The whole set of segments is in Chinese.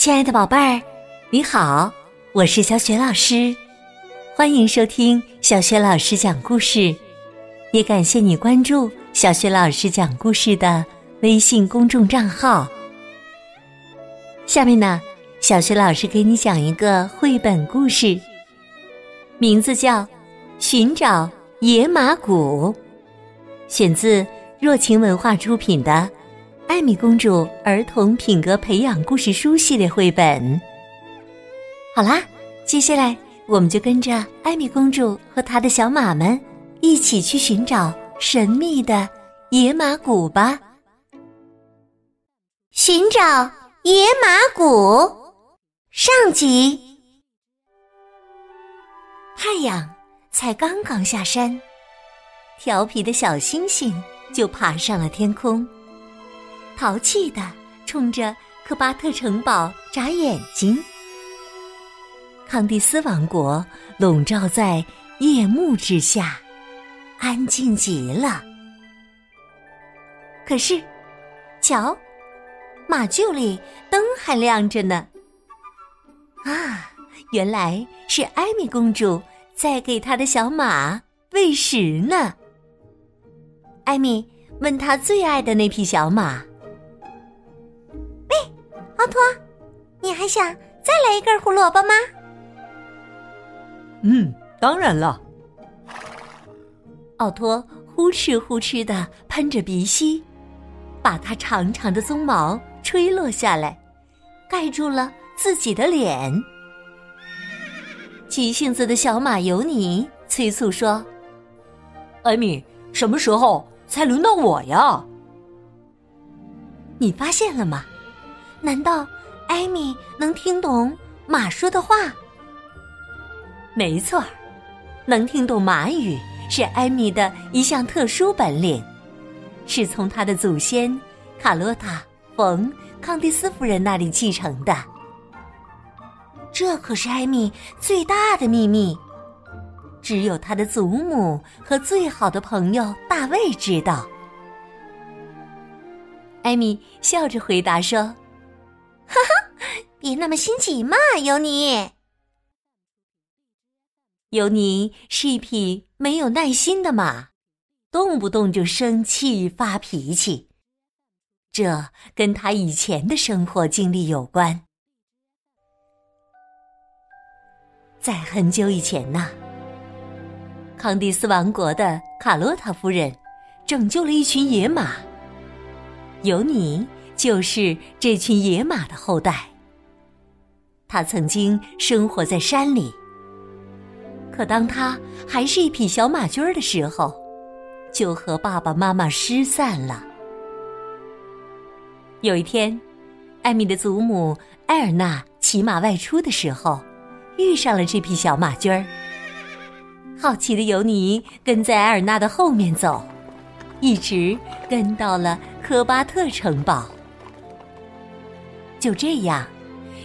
亲爱的宝贝儿，你好，我是小雪老师，欢迎收听小雪老师讲故事，也感谢你关注小雪老师讲故事的微信公众账号。下面呢，小雪老师给你讲一个绘本故事，名字叫《寻找野马谷》，选自若晴文化出品的。艾米公主儿童品格培养故事书系列绘本。好啦，接下来我们就跟着艾米公主和她的小马们一起去寻找神秘的野马谷吧。寻找野马谷上集。太阳才刚刚下山，调皮的小星星就爬上了天空。淘气的冲着科巴特城堡眨眼睛。康蒂斯王国笼罩在夜幕之下，安静极了。可是，瞧，马厩里灯还亮着呢。啊，原来是艾米公主在给她的小马喂食呢。艾米问她最爱的那匹小马。奥托，你还想再来一根胡萝卜吗？嗯，当然了。奥托呼哧呼哧的喷着鼻息，把他长长的鬃毛吹落下来，盖住了自己的脸。急性子的小马尤尼催促说：“艾米，什么时候才轮到我呀？你发现了吗？”难道艾米能听懂马说的话？没错，能听懂马语是艾米的一项特殊本领，是从他的祖先卡洛塔·冯·康蒂斯夫人那里继承的。这可是艾米最大的秘密，只有他的祖母和最好的朋友大卫知道。艾米笑着回答说。哈哈，别那么心急嘛，尤尼。尤尼是一匹没有耐心的马，动不动就生气发脾气。这跟他以前的生活经历有关。在很久以前呢，康蒂斯王国的卡洛塔夫人拯救了一群野马。尤尼。就是这群野马的后代。他曾经生活在山里，可当他还是一匹小马驹儿的时候，就和爸爸妈妈失散了。有一天，艾米的祖母埃尔娜骑马外出的时候，遇上了这匹小马驹儿。好奇的尤尼跟在埃尔娜的后面走，一直跟到了科巴特城堡。就这样，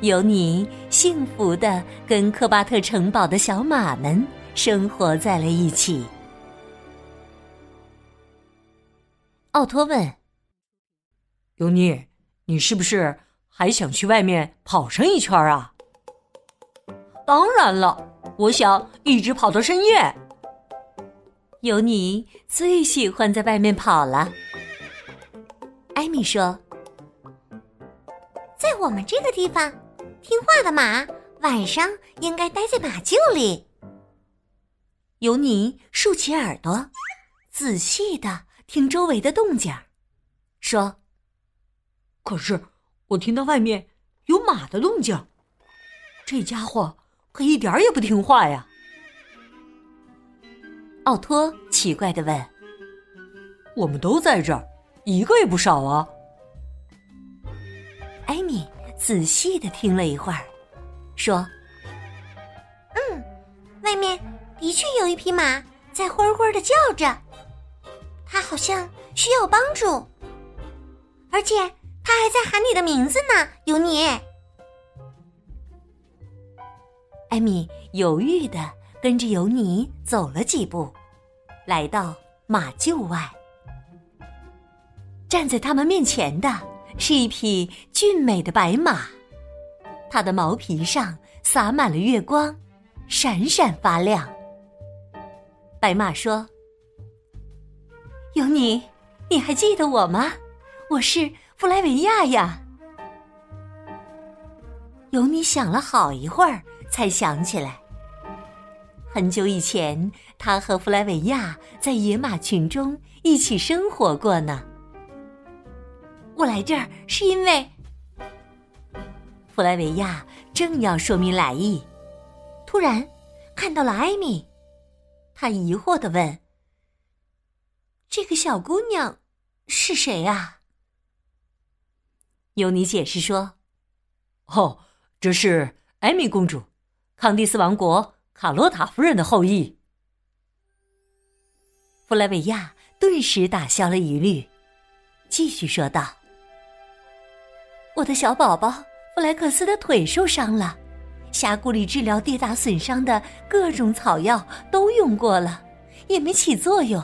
尤尼幸福的跟科巴特城堡的小马们生活在了一起。奥托问：“尤尼，你是不是还想去外面跑上一圈啊？”“当然了，我想一直跑到深夜。”尤尼最喜欢在外面跑了。艾米说。在我们这个地方，听话的马晚上应该待在马厩里。尤尼竖起耳朵，仔细的听周围的动静，说：“可是我听到外面有马的动静，这家伙可一点也不听话呀。”奥托奇怪的问：“我们都在这儿，一个也不少啊。”艾米仔细的听了一会儿，说：“嗯，外面的确有一匹马在灰灰的叫着，它好像需要帮助，而且它还在喊你的名字呢，尤尼。”艾米犹豫的跟着尤尼走了几步，来到马厩外，站在他们面前的。是一匹俊美的白马，它的毛皮上洒满了月光，闪闪发亮。白马说：“有你，你还记得我吗？我是弗莱维亚呀。”有你想了好一会儿，才想起来，很久以前，他和弗莱维亚在野马群中一起生活过呢。我来这儿是因为，弗莱维亚正要说明来意，突然看到了艾米，他疑惑的问：“这个小姑娘是谁啊？”尤尼解释说：“哦。”这是艾米公主，康蒂斯王国卡洛塔夫人的后裔。弗莱维亚顿时打消了疑虑，继续说道：“我的小宝宝弗莱克斯的腿受伤了，峡谷里治疗跌打损伤的各种草药都用过了，也没起作用。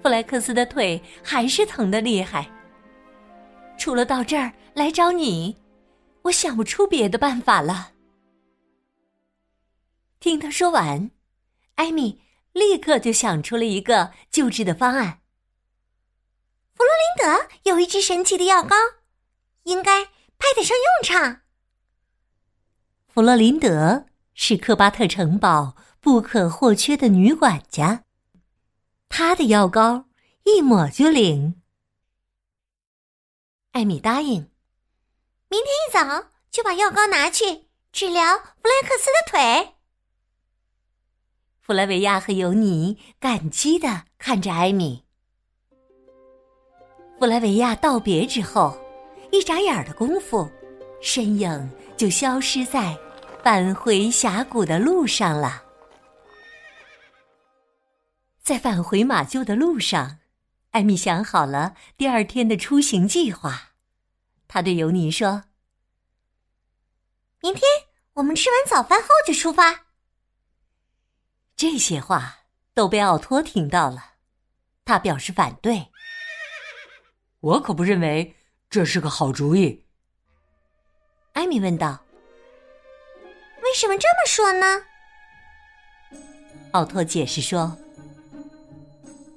弗莱克斯的腿还是疼得厉害。除了到这儿来找你。”我想不出别的办法了。听他说完，艾米立刻就想出了一个救治的方案。弗洛林德有一支神奇的药膏，应该派得上用场。弗洛林德是科巴特城堡不可或缺的女管家，她的药膏一抹就灵。艾米答应。明天一早就把药膏拿去治疗弗莱克斯的腿。弗莱维亚和尤尼感激的看着艾米。弗莱维亚道别之后，一眨眼的功夫，身影就消失在返回峡谷的路上了。在返回马厩的路上，艾米想好了第二天的出行计划。他对尤尼说：“明天我们吃完早饭后就出发。”这些话都被奥托听到了，他表示反对。我可不认为这是个好主意。艾米问道：“为什么这么说呢？”奥托解释说：“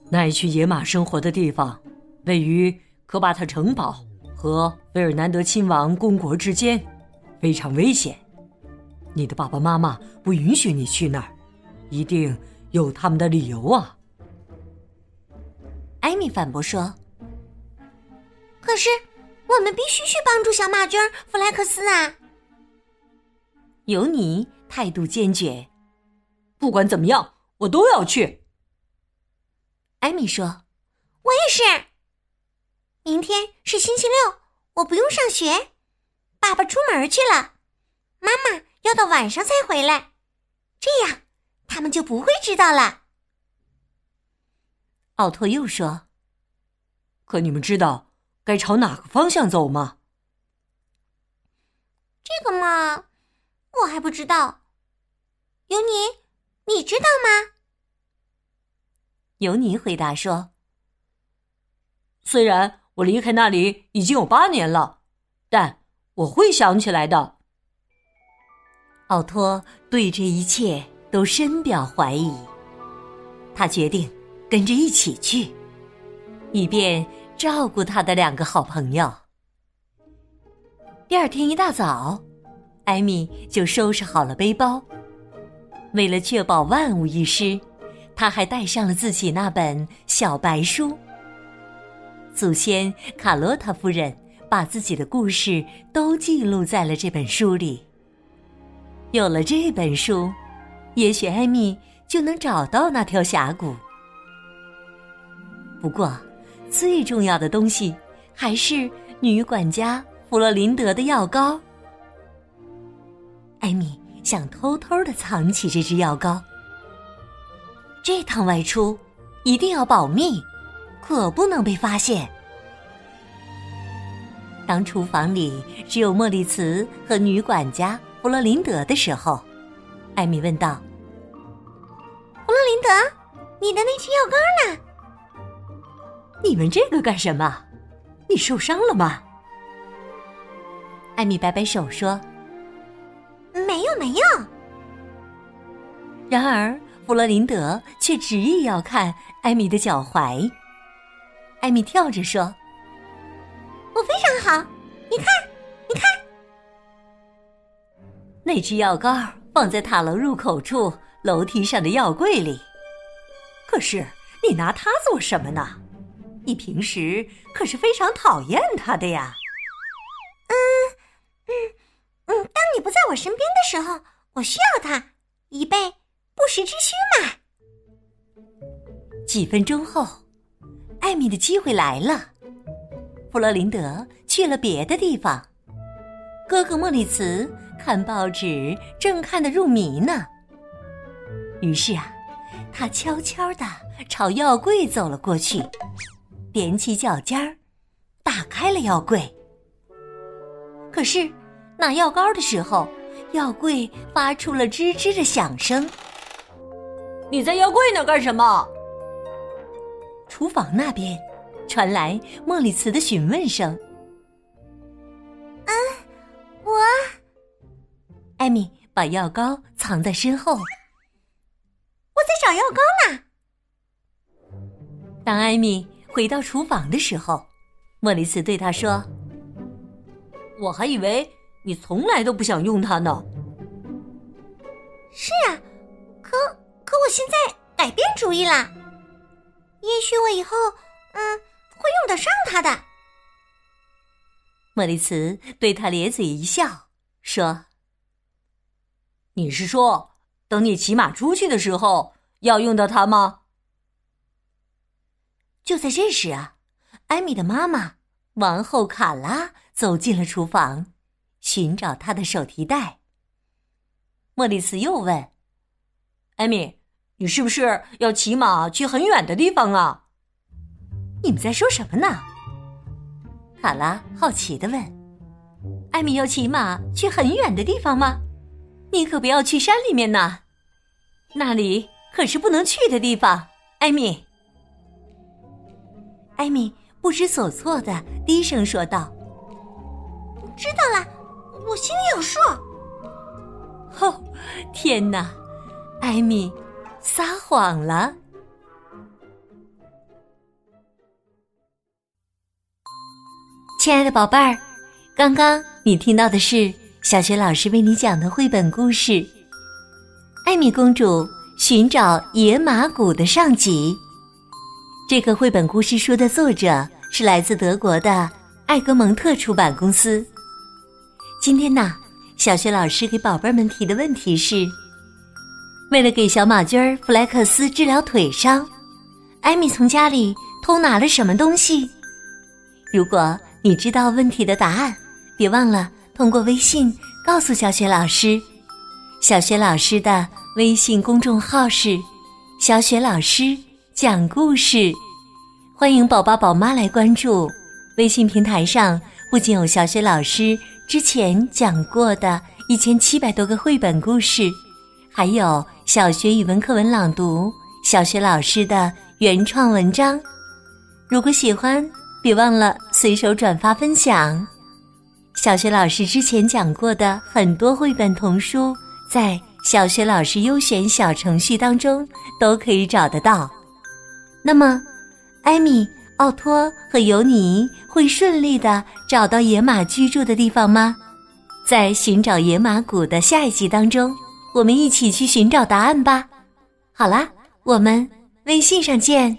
那一群野马生活的地方，位于科巴特城堡。”和费尔南德亲王公国之间，非常危险。你的爸爸妈妈不允许你去那儿，一定有他们的理由啊。艾米反驳说：“可是我们必须去帮助小马驹弗莱克斯啊！”尤尼态度坚决：“不管怎么样，我都要去。”艾米说：“我也是。”明天是星期六，我不用上学。爸爸出门去了，妈妈要到晚上才回来，这样他们就不会知道了。奥托又说：“可你们知道该朝哪个方向走吗？”这个嘛，我还不知道。尤尼，你知道吗？尤尼回答说：“虽然。”我离开那里已经有八年了，但我会想起来的。奥托对这一切都深表怀疑，他决定跟着一起去，以便照顾他的两个好朋友。第二天一大早，艾米就收拾好了背包，为了确保万无一失，他还带上了自己那本小白书。祖先卡洛塔夫人把自己的故事都记录在了这本书里。有了这本书，也许艾米就能找到那条峡谷。不过，最重要的东西还是女管家弗洛林德的药膏。艾米想偷偷的藏起这支药膏。这趟外出一定要保密。可不能被发现。当厨房里只有莫里茨和女管家弗洛林德的时候，艾米问道：“弗洛林德，你的那支药膏呢？你问这个干什么？你受伤了吗？”艾米摆摆手说：“没有。没有然而，弗洛林德却执意要看艾米的脚踝。艾米跳着说：“我非常好，你看，你看，那只药膏放在塔楼入口处楼梯上的药柜里。可是你拿它做什么呢？你平时可是非常讨厌他的呀。”嗯嗯嗯，当你不在我身边的时候，我需要他，以备不时之需嘛。几分钟后。艾米的机会来了，弗洛林德去了别的地方，哥哥莫里茨看报纸正看得入迷呢。于是啊，他悄悄的朝药柜走了过去，踮起脚尖儿，打开了药柜。可是拿药膏的时候，药柜发出了吱吱的响声。你在药柜那干什么？厨房那边传来莫里茨的询问声。“嗯，我……”艾米把药膏藏在身后。“我在找药膏呢。”当艾米回到厨房的时候，莫里茨对他说：“我还以为你从来都不想用它呢。”“是啊，可可我现在改变主意啦。”也许我以后，嗯，会用得上它的。莫里茨对他咧嘴一笑，说：“你是说，等你骑马出去的时候要用到它吗？”就在这时啊，艾米的妈妈王后卡拉走进了厨房，寻找她的手提袋。莫里斯又问：“艾米。”你是不是要骑马去很远的地方啊？你们在说什么呢？卡拉好奇的问：“艾米要骑马去很远的地方吗？你可不要去山里面呢，那里可是不能去的地方。”艾米，艾米不知所措的低声说道：“知道了，我心里有数。”哦，天哪，艾米！撒谎了，亲爱的宝贝儿，刚刚你听到的是小学老师为你讲的绘本故事《艾米公主寻找野马谷》的上集。这个绘本故事书的作者是来自德国的艾格蒙特出版公司。今天呢，小学老师给宝贝们提的问题是。为了给小马驹儿弗莱克斯治疗腿伤，艾米从家里偷拿了什么东西？如果你知道问题的答案，别忘了通过微信告诉小雪老师。小雪老师的微信公众号是“小雪老师讲故事”，欢迎宝宝宝妈来关注。微信平台上不仅有小雪老师之前讲过的一千七百多个绘本故事，还有。小学语文课文朗读，小学老师的原创文章。如果喜欢，别忘了随手转发分享。小学老师之前讲过的很多绘本童书，在小学老师优选小程序当中都可以找得到。那么，艾米、奥托和尤尼会顺利的找到野马居住的地方吗？在寻找野马谷的下一集当中。我们一起去寻找答案吧。好啦，我们微信上见。